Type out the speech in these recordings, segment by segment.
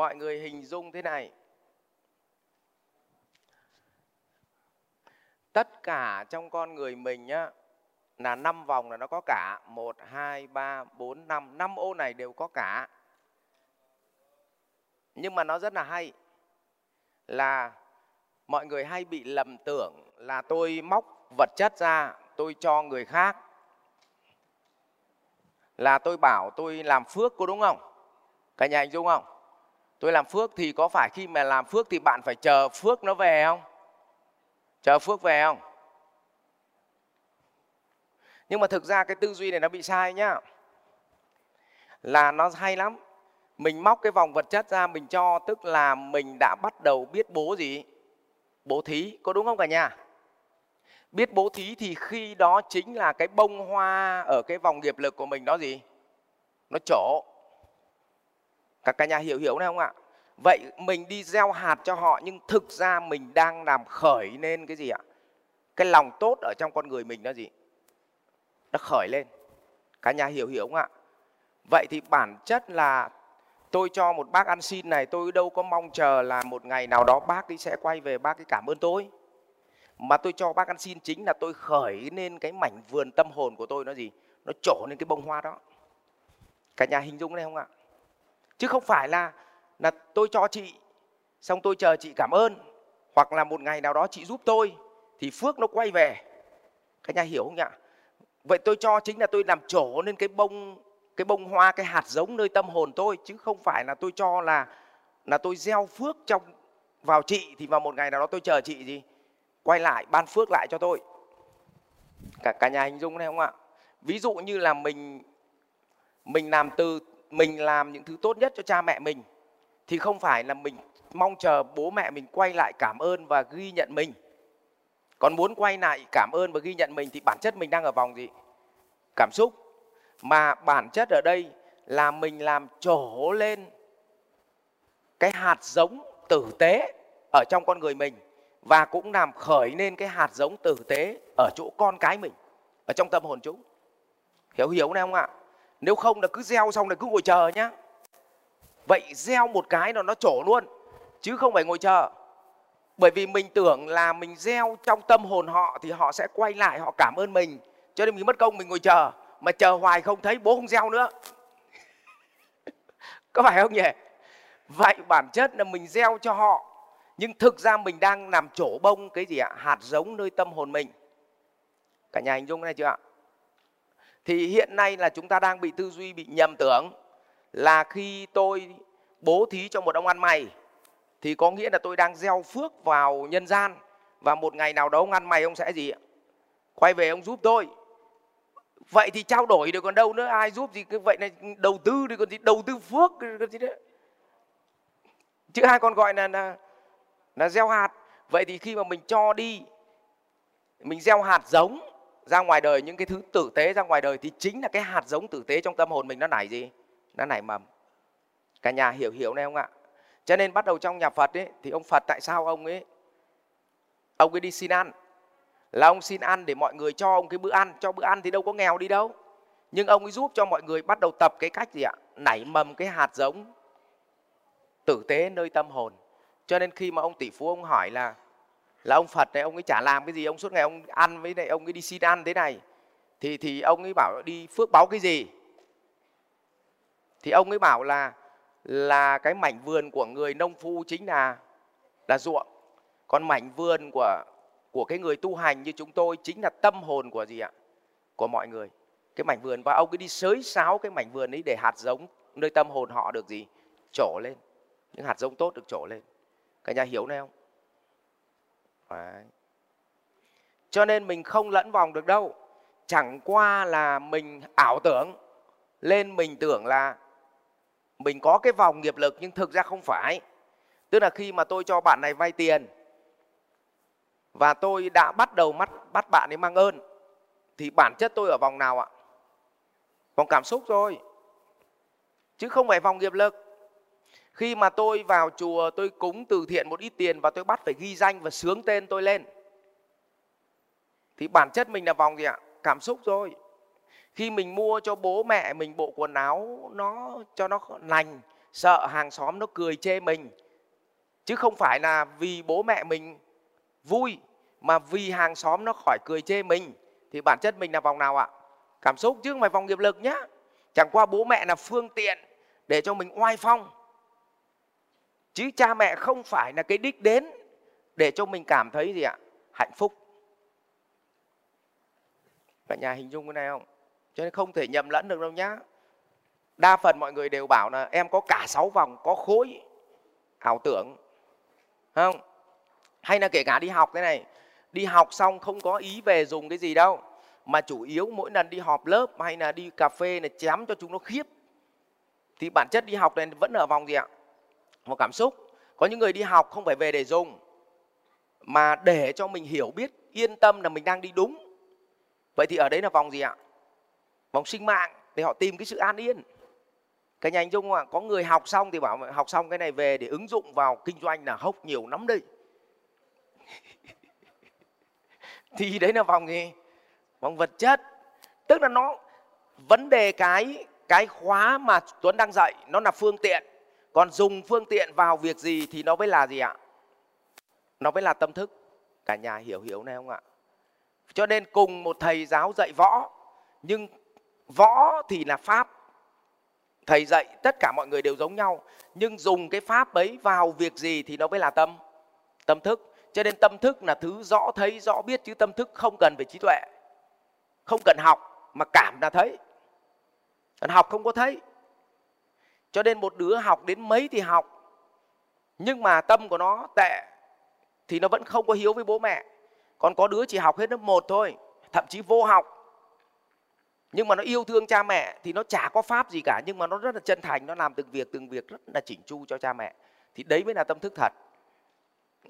mọi người hình dung thế này. Tất cả trong con người mình nhá, là năm vòng là nó có cả. Một, hai, ba, bốn, năm. Năm ô này đều có cả. Nhưng mà nó rất là hay, là mọi người hay bị lầm tưởng là tôi móc vật chất ra, tôi cho người khác, là tôi bảo tôi làm phước có đúng không? Cả nhà hình dung không? Tôi làm phước thì có phải khi mà làm phước thì bạn phải chờ phước nó về không? Chờ phước về không? Nhưng mà thực ra cái tư duy này nó bị sai nhá. Là nó hay lắm. Mình móc cái vòng vật chất ra, mình cho tức là mình đã bắt đầu biết bố gì? Bố thí, có đúng không cả nhà? Biết bố thí thì khi đó chính là cái bông hoa ở cái vòng nghiệp lực của mình đó gì? Nó trổ các cả nhà hiểu hiểu này không ạ? Vậy mình đi gieo hạt cho họ, nhưng thực ra mình đang làm khởi lên cái gì ạ? Cái lòng tốt ở trong con người mình đó gì? Nó khởi lên. Cả nhà hiểu hiểu không ạ? Vậy thì bản chất là tôi cho một bác ăn xin này, tôi đâu có mong chờ là một ngày nào đó bác ấy sẽ quay về, bác ấy cảm ơn tôi. Mà tôi cho bác ăn xin chính là tôi khởi lên cái mảnh vườn tâm hồn của tôi nó gì? Nó trổ lên cái bông hoa đó. Cả nhà hình dung này không ạ? Chứ không phải là là tôi cho chị, xong tôi chờ chị cảm ơn, hoặc là một ngày nào đó chị giúp tôi, thì phước nó quay về. Cả nhà hiểu không ạ vậy tôi cho chính là tôi làm trổ lên cái bông cái bông hoa, cái hạt giống nơi tâm hồn tôi, chứ không phải là tôi cho là là tôi gieo phước trong, vào chị, thì vào một ngày nào đó tôi chờ chị gì? Quay lại, ban phước lại cho tôi. Cả cả nhà hình dung này không ạ? Ví dụ như là mình mình làm từ mình làm những thứ tốt nhất cho cha mẹ mình, thì không phải là mình mong chờ bố mẹ mình quay lại cảm ơn và ghi nhận mình. Còn muốn quay lại cảm ơn và ghi nhận mình thì bản chất mình đang ở vòng gì? Cảm xúc. Mà bản chất ở đây là mình làm trổ lên cái hạt giống tử tế ở trong con người mình và cũng làm khởi lên cái hạt giống tử tế ở chỗ con cái mình, ở trong tâm hồn chúng. Hiểu hiểu này không ạ? Nếu không là cứ gieo xong là cứ ngồi chờ nhá. Vậy gieo một cái là nó trổ luôn, chứ không phải ngồi chờ. Bởi vì mình tưởng là mình gieo trong tâm hồn họ thì họ sẽ quay lại, họ cảm ơn mình. Cho nên mình mất công mình ngồi chờ, mà chờ hoài không thấy bố không gieo nữa. Có phải không nhỉ? Vậy bản chất là mình gieo cho họ, nhưng thực ra mình đang làm trổ bông cái gì ạ? Hạt giống nơi tâm hồn mình. Cả nhà hình dung này chưa ạ? Thì hiện nay là chúng ta đang bị tư duy, bị nhầm tưởng là khi tôi bố thí cho một ông ăn mày, thì có nghĩa là tôi đang gieo phước vào nhân gian và một ngày nào đó ông ăn mày ông sẽ gì quay về ông giúp tôi. Vậy thì trao đổi được còn đâu nữa, ai giúp gì cái vậy này, đầu tư thì còn gì, đầu tư phước còn gì đấy chứ hai con gọi là là là gieo hạt. Vậy thì khi mà mình cho đi, mình gieo hạt giống ra ngoài đời, những cái thứ tử tế ra ngoài đời thì chính là cái hạt giống tử tế trong tâm hồn mình nó nảy gì? Nó nảy mầm. Cả nhà hiểu hiểu này không ạ? Cho nên bắt đầu trong nhà phật ấy, thì ông phật tại sao ông ấy ông ấy đi xin ăn? Là ông xin ăn để mọi người cho ông cái bữa ăn. Cho bữa ăn thì đâu có nghèo đi đâu. Nhưng ông ấy giúp cho mọi người bắt đầu tập cái cách gì ạ? Nảy mầm cái hạt giống tử tế nơi tâm hồn. Cho nên khi mà ông tỷ phú ông hỏi là là ông phật này, ông ấy chả làm cái gì, ông suốt ngày ông ăn với này, ông ấy đi xin ăn thế này. Thì thì ông ấy bảo đi phước báo cái gì? Thì ông ấy bảo là là cái mảnh vườn của người nông phu chính là là ruộng. Còn mảnh vườn của của cái người tu hành như chúng tôi chính là tâm hồn của gì ạ? Của mọi người. Cái mảnh vườn. Và ông ấy đi sới sáo cái mảnh vườn ấy để hạt giống, nơi tâm hồn họ được gì? Trổ lên. Những hạt giống tốt được trổ lên. Cả nhà hiểu này không? Đấy. cho nên mình không lẫn vòng được đâu. Chẳng qua là mình ảo tưởng lên mình tưởng là mình có cái vòng nghiệp lực nhưng thực ra không phải. Tức là khi mà tôi cho bạn này vay tiền và tôi đã bắt đầu mắt, bắt bạn ấy mang ơn, thì bản chất tôi ở vòng nào ạ? Vòng cảm xúc rồi chứ không phải vòng nghiệp lực khi mà tôi vào chùa, tôi cúng từ thiện một ít tiền và tôi bắt phải ghi danh và sướng tên tôi lên. Thì bản chất mình là vòng gì ạ? Cảm xúc rồi khi mình mua cho bố mẹ mình bộ quần áo, nó, cho nó lành, sợ hàng xóm nó cười chê mình. Chứ không phải là vì bố mẹ mình vui, mà vì hàng xóm nó khỏi cười chê mình. Thì bản chất mình là vòng nào ạ? Cảm xúc chứ không phải vòng nghiệp lực nhá. Chẳng qua bố mẹ là phương tiện để cho mình oai phong chứ cha mẹ không phải là cái đích đến để cho mình cảm thấy gì ạ? Hạnh phúc. Cả nhà hình dung cái này không? Cho nên không thể nhầm lẫn được đâu nhá. Đa phần mọi người đều bảo là em có cả sáu vòng, có khối, ảo tưởng. Không? Hay là kể cả đi học thế này. Đi học xong không có ý về dùng cái gì đâu. Mà chủ yếu mỗi lần đi họp lớp hay là đi cà phê là chém cho chúng nó khiếp. Thì bản chất đi học này vẫn ở vòng gì ạ? Vào cảm xúc. Có những người đi học không phải về để dùng, mà để cho mình hiểu biết, yên tâm là mình đang đi đúng. Vậy thì ở đấy là vòng gì ạ? Vòng sinh mạng, để họ tìm cái sự an yên. Cái nhà anh dung ạ, có người học xong thì bảo, học xong cái này về để ứng dụng vào kinh doanh là hốc nhiều lắm đây. Thì đấy là vòng gì? Vòng vật chất. Tức là nó, vấn đề cái cái khóa mà tuấn đang dạy, nó là phương tiện còn dùng phương tiện vào việc gì thì nó mới là gì ạ? Nó mới là tâm thức. Cả nhà hiểu hiểu này không ạ? Cho nên cùng một thầy giáo dạy võ, nhưng võ thì là pháp. Thầy dạy, tất cả mọi người đều giống nhau, nhưng dùng cái pháp ấy vào việc gì thì nó mới là tâm tâm thức. Cho nên tâm thức là thứ rõ thấy, rõ biết, chứ tâm thức không cần về trí tuệ, không cần học mà cảm là thấy. Còn học không có thấy cho nên một đứa học đến mấy thì học. Nhưng mà tâm của nó tệ thì nó vẫn không có hiếu với bố mẹ. Còn có đứa chỉ học hết lớp 1 thôi thậm chí vô học. Nhưng mà nó yêu thương cha mẹ thì nó chả có pháp gì cả nhưng mà nó rất là chân thành nó làm từng việc từng việc rất là chỉnh chu cho cha mẹ. Thì đấy mới là tâm thức thật.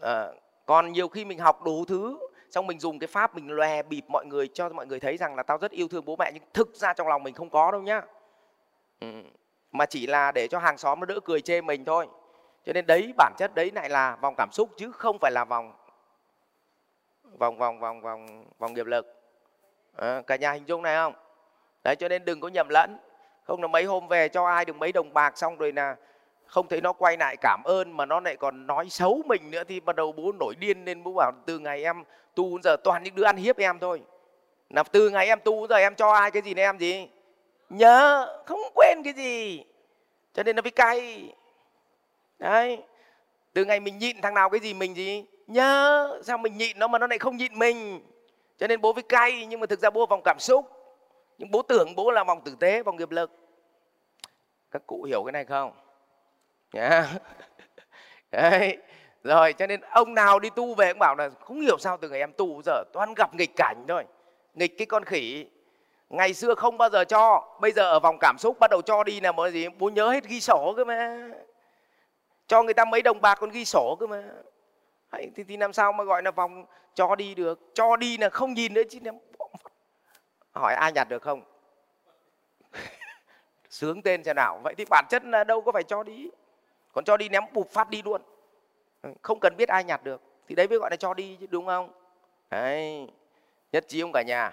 À, còn nhiều khi mình học đủ thứ xong mình dùng cái pháp mình lòe bịp mọi người cho mọi người thấy rằng là tao rất yêu thương bố mẹ nhưng thực ra trong lòng mình không có đâu nhá. Ừ mà chỉ là để cho hàng xóm nó đỡ cười chê mình thôi. Cho nên đấy bản chất đấy lại là vòng cảm xúc chứ không phải là vòng vòng vòng vòng vòng vòng nghiệp lực. À, cả nhà hình dung này không? Đấy cho nên đừng có nhầm lẫn. Không là mấy hôm về cho ai được mấy đồng bạc xong rồi là không thấy nó quay lại cảm ơn mà nó lại còn nói xấu mình nữa thì bắt đầu bố nổi điên nên bố bảo từ ngày em tu giờ toàn những đứa ăn hiếp em thôi. Là từ ngày em tu giờ em cho ai cái gì này em gì? Nhớ, không quên cái gì. Cho nên nó mới cay. Đấy. Từ ngày mình nhịn, thằng nào cái gì mình gì. Nhớ, sao mình nhịn nó mà nó lại không nhịn mình. Cho nên bố với cay, nhưng mà thực ra bố vòng cảm xúc. Nhưng bố tưởng bố là vòng tử tế, vòng nghiệp lực. Các cụ hiểu cái này không? Nhá. Đấy. Rồi, cho nên ông nào đi tu về cũng bảo là không hiểu sao từ ngày em tu giờ, toàn gặp nghịch cảnh thôi. Nghịch cái con khỉ ngày xưa không bao giờ cho bây giờ ở vòng cảm xúc bắt đầu cho đi là mọi gì bố nhớ hết ghi sổ cơ mà. Cho người ta mấy đồng bạc còn ghi sổ cơ mà. Đấy, thì, thì làm sao mà gọi là vòng cho đi được? Cho đi là không nhìn nữa chứ hỏi ai nhặt được không? Sướng tên xem nào. Vậy thì bản chất là đâu có phải cho đi. Còn cho đi ném bụp phát đi luôn. Không cần biết ai nhặt được. Thì đấy mới gọi là cho đi chứ đúng không? Đấy. Nhất trí không cả nhà?